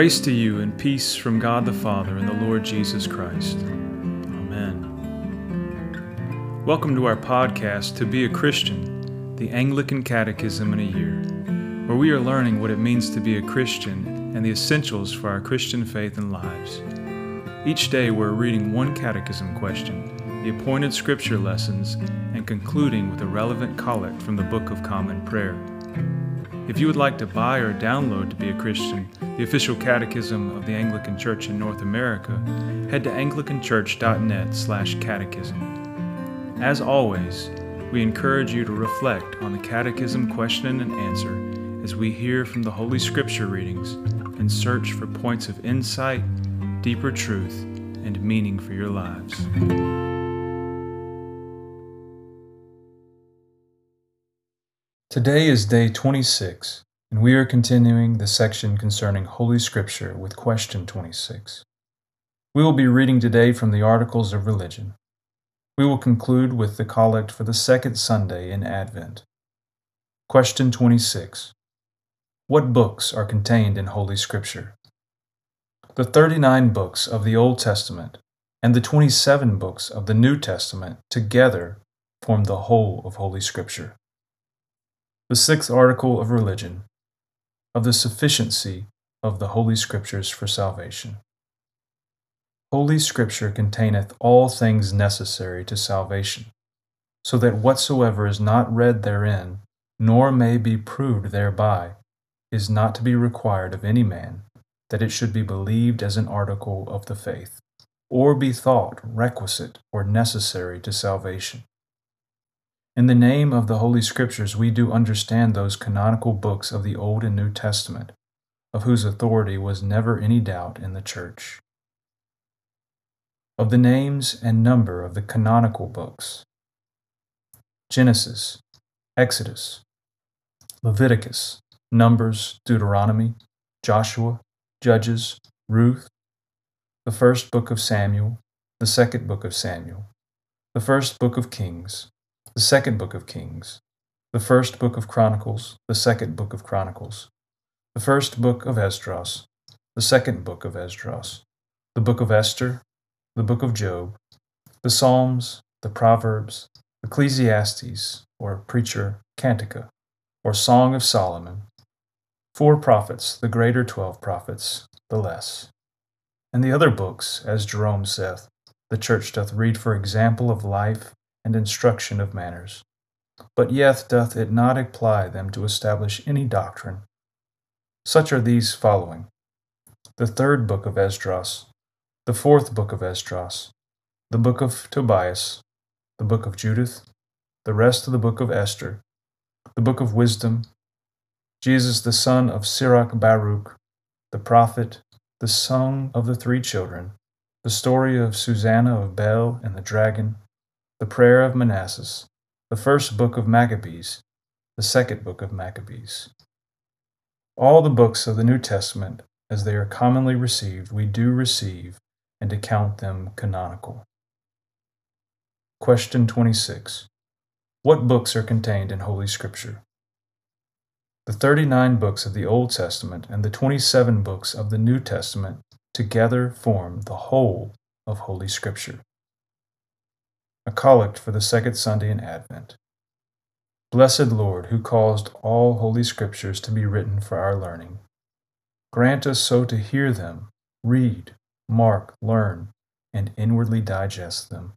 Grace to you and peace from God the Father and the Lord Jesus Christ. Amen. Welcome to our podcast, To Be a Christian, the Anglican Catechism in a Year, where we are learning what it means to be a Christian and the essentials for our Christian faith and lives. Each day we're reading one catechism question, the appointed scripture lessons, and concluding with a relevant collect from the Book of Common Prayer. If you would like to buy or download To Be a Christian, the official catechism of the Anglican Church in North America, head to anglicanchurch.net/catechism. As always, we encourage you to reflect on the catechism question and answer as we hear from the Holy Scripture readings and search for points of insight, deeper truth, and meaning for your lives. Today is day 26, and we are continuing the section concerning Holy Scripture with question 26. We will be reading today from the Articles of Religion. We will conclude with the collect for the second Sunday in Advent. Question 26. What books are contained in Holy Scripture? The 39 books of the Old Testament and the 27 books of the New Testament together form the whole of Holy Scripture the sixth article of religion, of the sufficiency of the Holy Scriptures for salvation. Holy Scripture containeth all things necessary to salvation, so that whatsoever is not read therein, nor may be proved thereby, is not to be required of any man, that it should be believed as an article of the faith, or be thought requisite or necessary to salvation. In the name of the Holy Scriptures, we do understand those canonical books of the Old and New Testament, of whose authority was never any doubt in the Church. Of the names and number of the canonical books Genesis, Exodus, Leviticus, Numbers, Deuteronomy, Joshua, Judges, Ruth, the first book of Samuel, the second book of Samuel, the first book of Kings, the second book of Kings, the first book of Chronicles, the second book of Chronicles, the first book of Esdras, the second book of Esdras, the book of Esther, the book of Job, the Psalms, the Proverbs, Ecclesiastes, or Preacher Cantica, or Song of Solomon, four prophets, the greater twelve prophets, the less. And the other books, as Jerome saith, the church doth read for example of life and instruction of manners. But yet doth it not apply them to establish any doctrine. Such are these following the third book of Esdras, the fourth book of Esdras, the book of Tobias, the book of Judith, the rest of the book of Esther, the book of wisdom, Jesus the son of Sirach Baruch, the prophet, the song of the three children, the story of Susanna of Bel and the dragon, the prayer of Manasses, the first book of Maccabees, the second book of Maccabees. All the books of the New Testament, as they are commonly received, we do receive and account them canonical. Question 26. What books are contained in Holy Scripture? The 39 books of the Old Testament and the 27 books of the New Testament together form the whole of Holy Scripture a collect for the second Sunday in Advent. Blessed Lord, who caused all holy scriptures to be written for our learning, grant us so to hear them, read, mark, learn, and inwardly digest them,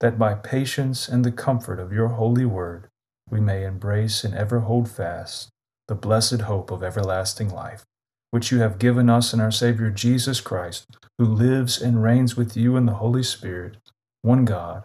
that by patience and the comfort of your holy word we may embrace and ever hold fast the blessed hope of everlasting life, which you have given us in our Savior Jesus Christ, who lives and reigns with you in the Holy Spirit, one God,